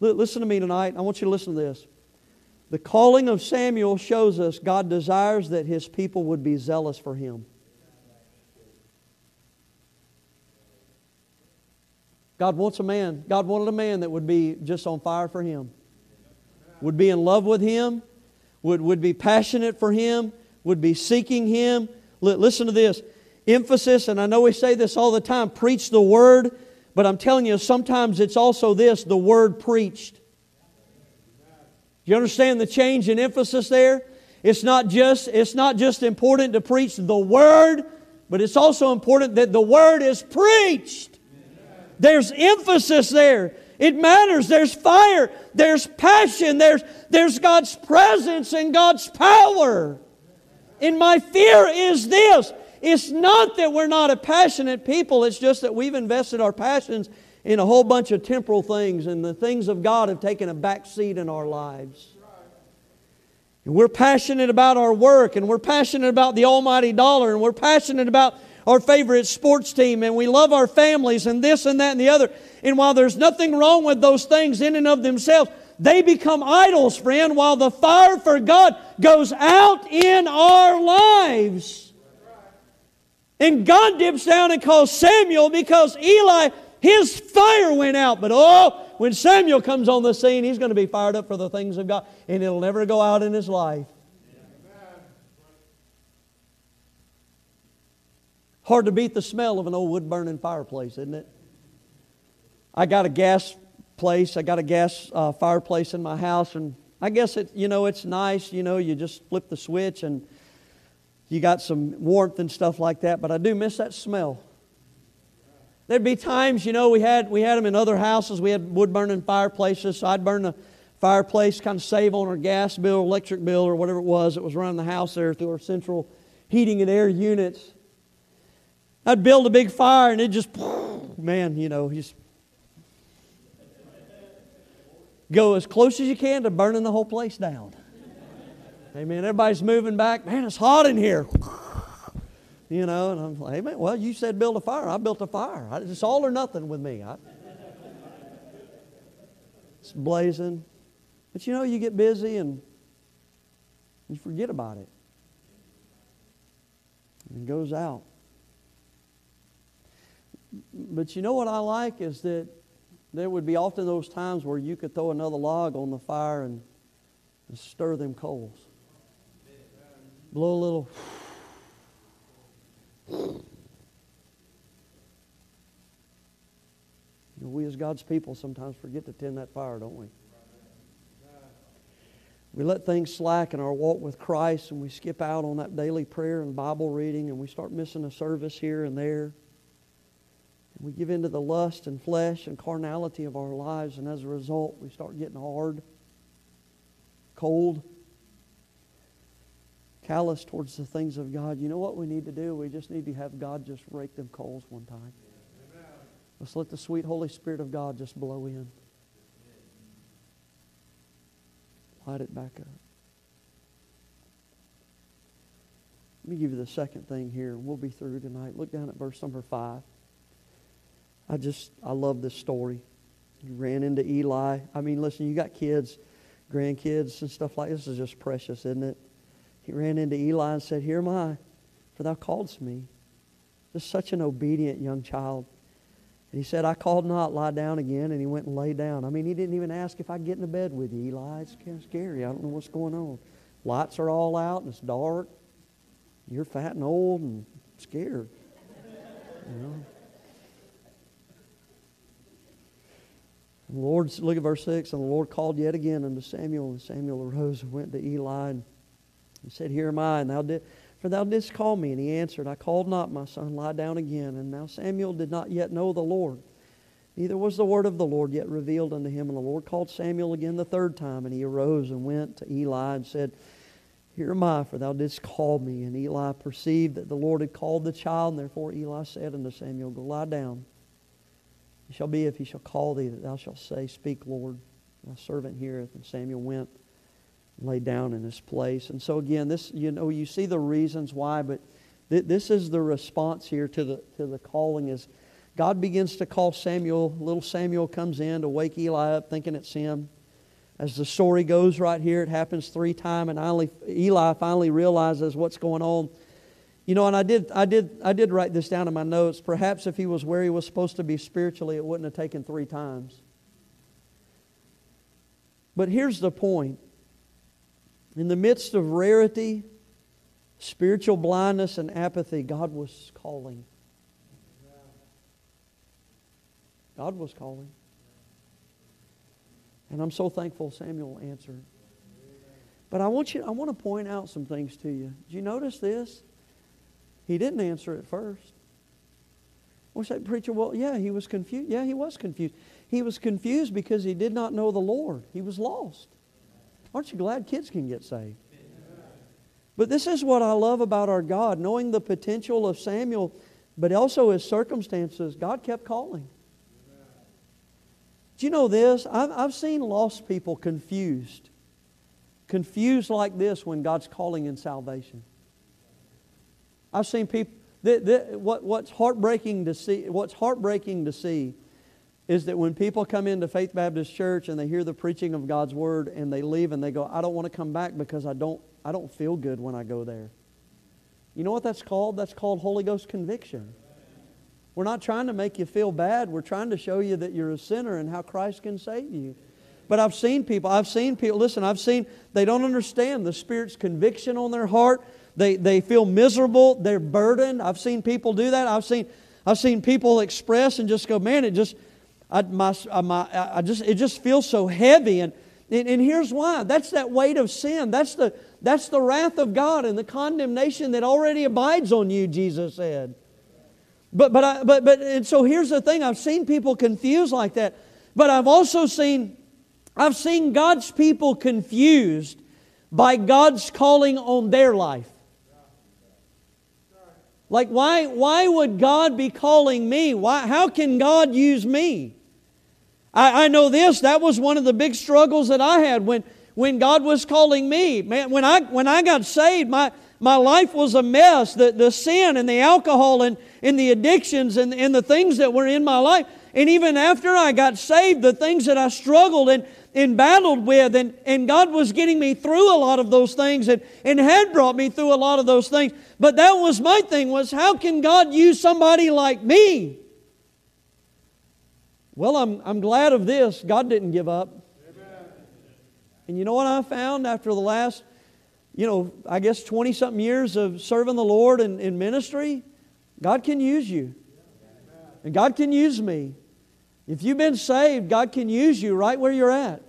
Listen to me tonight. I want you to listen to this. The calling of Samuel shows us God desires that his people would be zealous for him. God wants a man. God wanted a man that would be just on fire for him, would be in love with him, would, would be passionate for him, would be seeking him. Listen to this emphasis, and I know we say this all the time preach the word, but I'm telling you, sometimes it's also this the word preached. Do you understand the change in emphasis there? It's not just, it's not just important to preach the word, but it's also important that the word is preached. There's emphasis there. It matters. There's fire. There's passion. There's, there's God's presence and God's power. And my fear is this it's not that we're not a passionate people, it's just that we've invested our passions in a whole bunch of temporal things, and the things of God have taken a back seat in our lives. And we're passionate about our work, and we're passionate about the almighty dollar, and we're passionate about our favorite sports team, and we love our families, and this and that and the other. And while there's nothing wrong with those things in and of themselves, they become idols, friend, while the fire for God goes out in our lives. And God dips down and calls Samuel because Eli, his fire went out. But oh, when Samuel comes on the scene, he's going to be fired up for the things of God, and it'll never go out in his life. Hard to beat the smell of an old wood burning fireplace, isn't it? I got a gas place. I got a gas uh, fireplace in my house, and I guess it, you know, it's nice. You know, you just flip the switch and you got some warmth and stuff like that. But I do miss that smell. There'd be times, you know, we had we had them in other houses. We had wood burning fireplaces, so I'd burn the fireplace, kind of save on our gas bill, electric bill, or whatever it was that was running the house there through our central heating and air units. I'd build a big fire, and it just, *sniffs* man, you know, just go as close as you can to burning the whole place down. Amen. Everybody's moving back. Man, it's hot in here. You know, and I'm like, Amen. Well, you said build a fire. I built a fire. It's all or nothing with me. I, it's blazing. But you know, you get busy and you forget about it. And it goes out. But you know what I like is that there would be often those times where you could throw another log on the fire and, and stir them coals. Blow a little. You know, we as God's people sometimes forget to tend that fire, don't we? We let things slack in our walk with Christ and we skip out on that daily prayer and Bible reading and we start missing a service here and there. And we give into the lust and flesh and carnality of our lives, and as a result, we start getting hard, cold, callous towards the things of God. You know what we need to do? We just need to have God just rake them coals one time. Let's let the sweet Holy Spirit of God just blow in. Light it back up. Let me give you the second thing here, we'll be through tonight. Look down at verse number 5. I just, I love this story. He ran into Eli. I mean, listen, you got kids, grandkids, and stuff like this. is just precious, isn't it? He ran into Eli and said, Here am I, for thou calledst me. Just such an obedient young child. And he said, I called not, lie down again. And he went and lay down. I mean, he didn't even ask if I'd get into bed with you, Eli. It's kind of scary. I don't know what's going on. Lights are all out and it's dark. You're fat and old and scared. You know? The Lord, look at verse 6. And the Lord called yet again unto Samuel, and Samuel arose and went to Eli and he said, Here am I, and thou did, for thou didst call me. And he answered, I called not, my son, lie down again. And now Samuel did not yet know the Lord. Neither was the word of the Lord yet revealed unto him. And the Lord called Samuel again the third time, and he arose and went to Eli and said, Here am I, for thou didst call me. And Eli perceived that the Lord had called the child, and therefore Eli said unto Samuel, Go lie down. It shall be if he shall call thee that thou shalt say, Speak, Lord, thy servant heareth. And Samuel went lay down in his place. And so again, this you know you see the reasons why, but th- this is the response here to the to the calling is God begins to call Samuel. Little Samuel comes in to wake Eli up, thinking it's him. As the story goes right here, it happens three times, and Eli finally realizes what's going on. You know, and I did, I did, I did write this down in my notes. Perhaps if he was where he was supposed to be spiritually, it wouldn't have taken three times. But here's the point. In the midst of rarity, spiritual blindness, and apathy, God was calling. God was calling. And I'm so thankful Samuel answered. But I want you I want to point out some things to you. Did you notice this? He didn't answer at first. We say, preacher, well, yeah, he was confused. Yeah, he was confused. He was confused because he did not know the Lord. He was lost. Aren't you glad kids can get saved? But this is what I love about our God, knowing the potential of Samuel, but also his circumstances. God kept calling. Do you know this? I've, I've seen lost people confused confused like this when God's calling in salvation. I've seen people. That, that, what, what's heartbreaking to see? What's heartbreaking to see is that when people come into Faith Baptist Church and they hear the preaching of God's Word and they leave and they go, I don't want to come back because I don't, I don't feel good when I go there. You know what that's called? That's called Holy Ghost conviction. We're not trying to make you feel bad. We're trying to show you that you're a sinner and how Christ can save you. But I've seen people, I've seen people, listen, I've seen, they don't understand the Spirit's conviction on their heart. They, they feel miserable. They're burdened. I've seen people do that. I've seen, I've seen people express and just go, man, it just, I, my, my, I just, it just feels so heavy. And, and, and here's why. That's that weight of sin. That's the, that's the wrath of God and the condemnation that already abides on you, Jesus said. But, but, I, but, but, and so here's the thing I've seen people confused like that. But I've also seen, I've seen God's people confused by God's calling on their life. Like, why, why would God be calling me? Why, how can God use me? I, I know this, that was one of the big struggles that I had when, when God was calling me. Man, when I, when I got saved, my, my life was a mess. The, the sin and the alcohol and, and the addictions and, and the things that were in my life. And even after I got saved, the things that I struggled and, and battled with, and, and God was getting me through a lot of those things and, and had brought me through a lot of those things. But that was my thing was how can God use somebody like me? Well, I'm, I'm glad of this. God didn't give up. Amen. And you know what I found after the last, you know, I guess 20 something years of serving the Lord in, in ministry? God can use you. And God can use me. If you've been saved, God can use you right where you're at.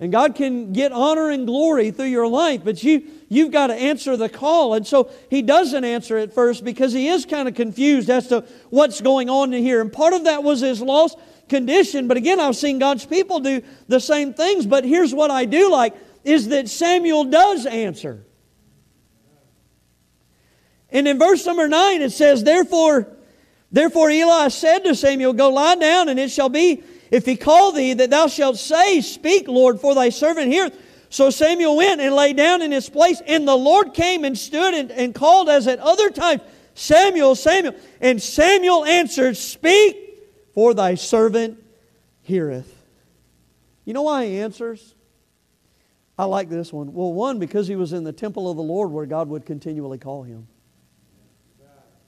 And God can get honor and glory through your life, but you, you've got to answer the call. And so He doesn't answer at first because He is kind of confused as to what's going on in here. And part of that was His lost condition. But again, I've seen God's people do the same things. But here's what I do like is that Samuel does answer. And in verse number 9 it says, Therefore, therefore Eli said to Samuel, Go lie down, and it shall be if he call thee, that thou shalt say, Speak, Lord, for thy servant heareth. So Samuel went and lay down in his place, and the Lord came and stood and, and called as at other times, Samuel, Samuel. And Samuel answered, Speak, for thy servant heareth. You know why he answers? I like this one. Well, one, because he was in the temple of the Lord where God would continually call him.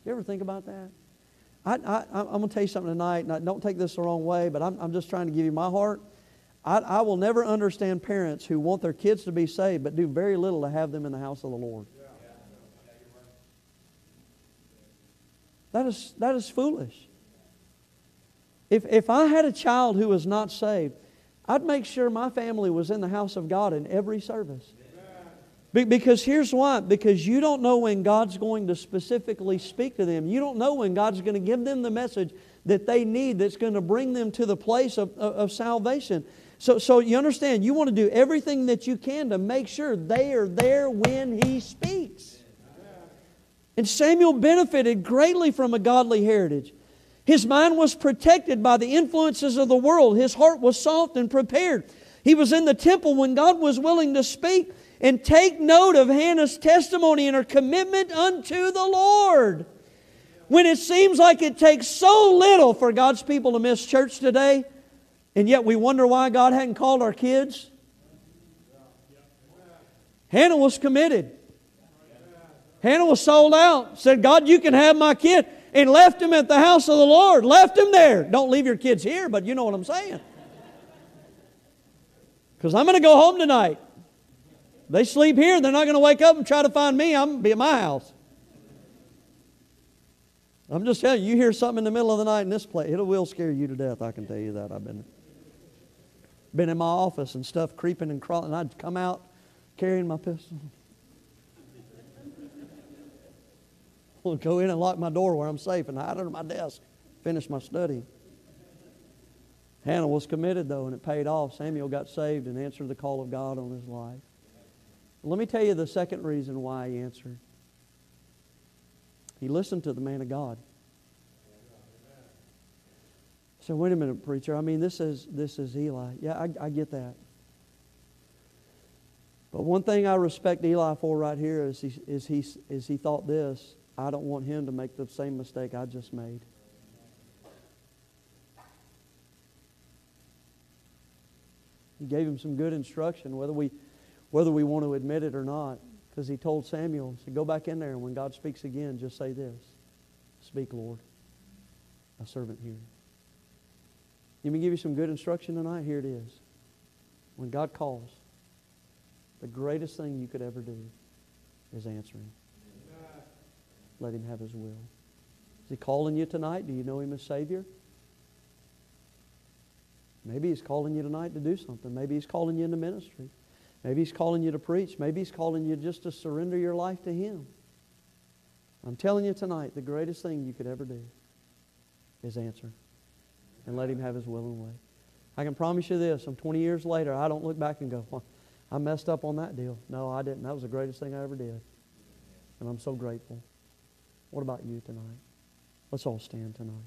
You ever think about that? I, I, I'm going to tell you something tonight, and I, don't take this the wrong way, but I'm, I'm just trying to give you my heart. I, I will never understand parents who want their kids to be saved but do very little to have them in the house of the Lord. That is, that is foolish. If, if I had a child who was not saved, I'd make sure my family was in the house of God in every service. Because here's why because you don't know when God's going to specifically speak to them. You don't know when God's going to give them the message that they need that's going to bring them to the place of, of, of, salvation. So, so you understand, you want to do everything that you can to make sure they are there when He speaks. And Samuel benefited greatly from a godly heritage. His mind was protected by the influences of the world, his heart was soft and prepared. He was in the temple when God was willing to speak. And take note of Hannah's testimony and her commitment unto the Lord. When it seems like it takes so little for God's people to miss church today, and yet we wonder why God hadn't called our kids. Hannah was committed. Hannah was sold out. Said, God, you can have my kid. And left him at the house of the Lord. Left him there. Don't leave your kids here, but you know what I'm saying. Because I'm going to go home tonight. They sleep here, they're not going to wake up and try to find me. I'm going to be at my house. I'm just telling you, you hear something in the middle of the night in this place, it will scare you to death. I can tell you that. I've been, been in my office and stuff creeping and crawling, I'd come out carrying my pistol. *laughs* I'll go in and lock my door where I'm safe and hide under my desk, finish my study. Hannah was committed, though, and it paid off. Samuel got saved and answered the call of God on his life. Let me tell you the second reason why he answered. He listened to the man of God. So wait a minute, preacher. I mean, this is this is Eli. Yeah, I, I get that. But one thing I respect Eli for right here is he, is he, is he thought this I don't want him to make the same mistake I just made. He gave him some good instruction, whether we, whether we want to admit it or not. Because he told Samuel, said, Go back in there, and when God speaks again, just say this Speak, Lord. A servant here. Let me give you some good instruction tonight. Here it is. When God calls, the greatest thing you could ever do is answer Him. Let Him have His will. Is He calling you tonight? Do you know Him as Savior? Maybe He's calling you tonight to do something. Maybe He's calling you into ministry. Maybe He's calling you to preach. Maybe He's calling you just to surrender your life to Him. I'm telling you tonight, the greatest thing you could ever do is answer and let Him have His will and way. I can promise you this, I'm 20 years later, I don't look back and go, well, I messed up on that deal. No, I didn't. That was the greatest thing I ever did. And I'm so grateful. What about you tonight? Let's all stand tonight.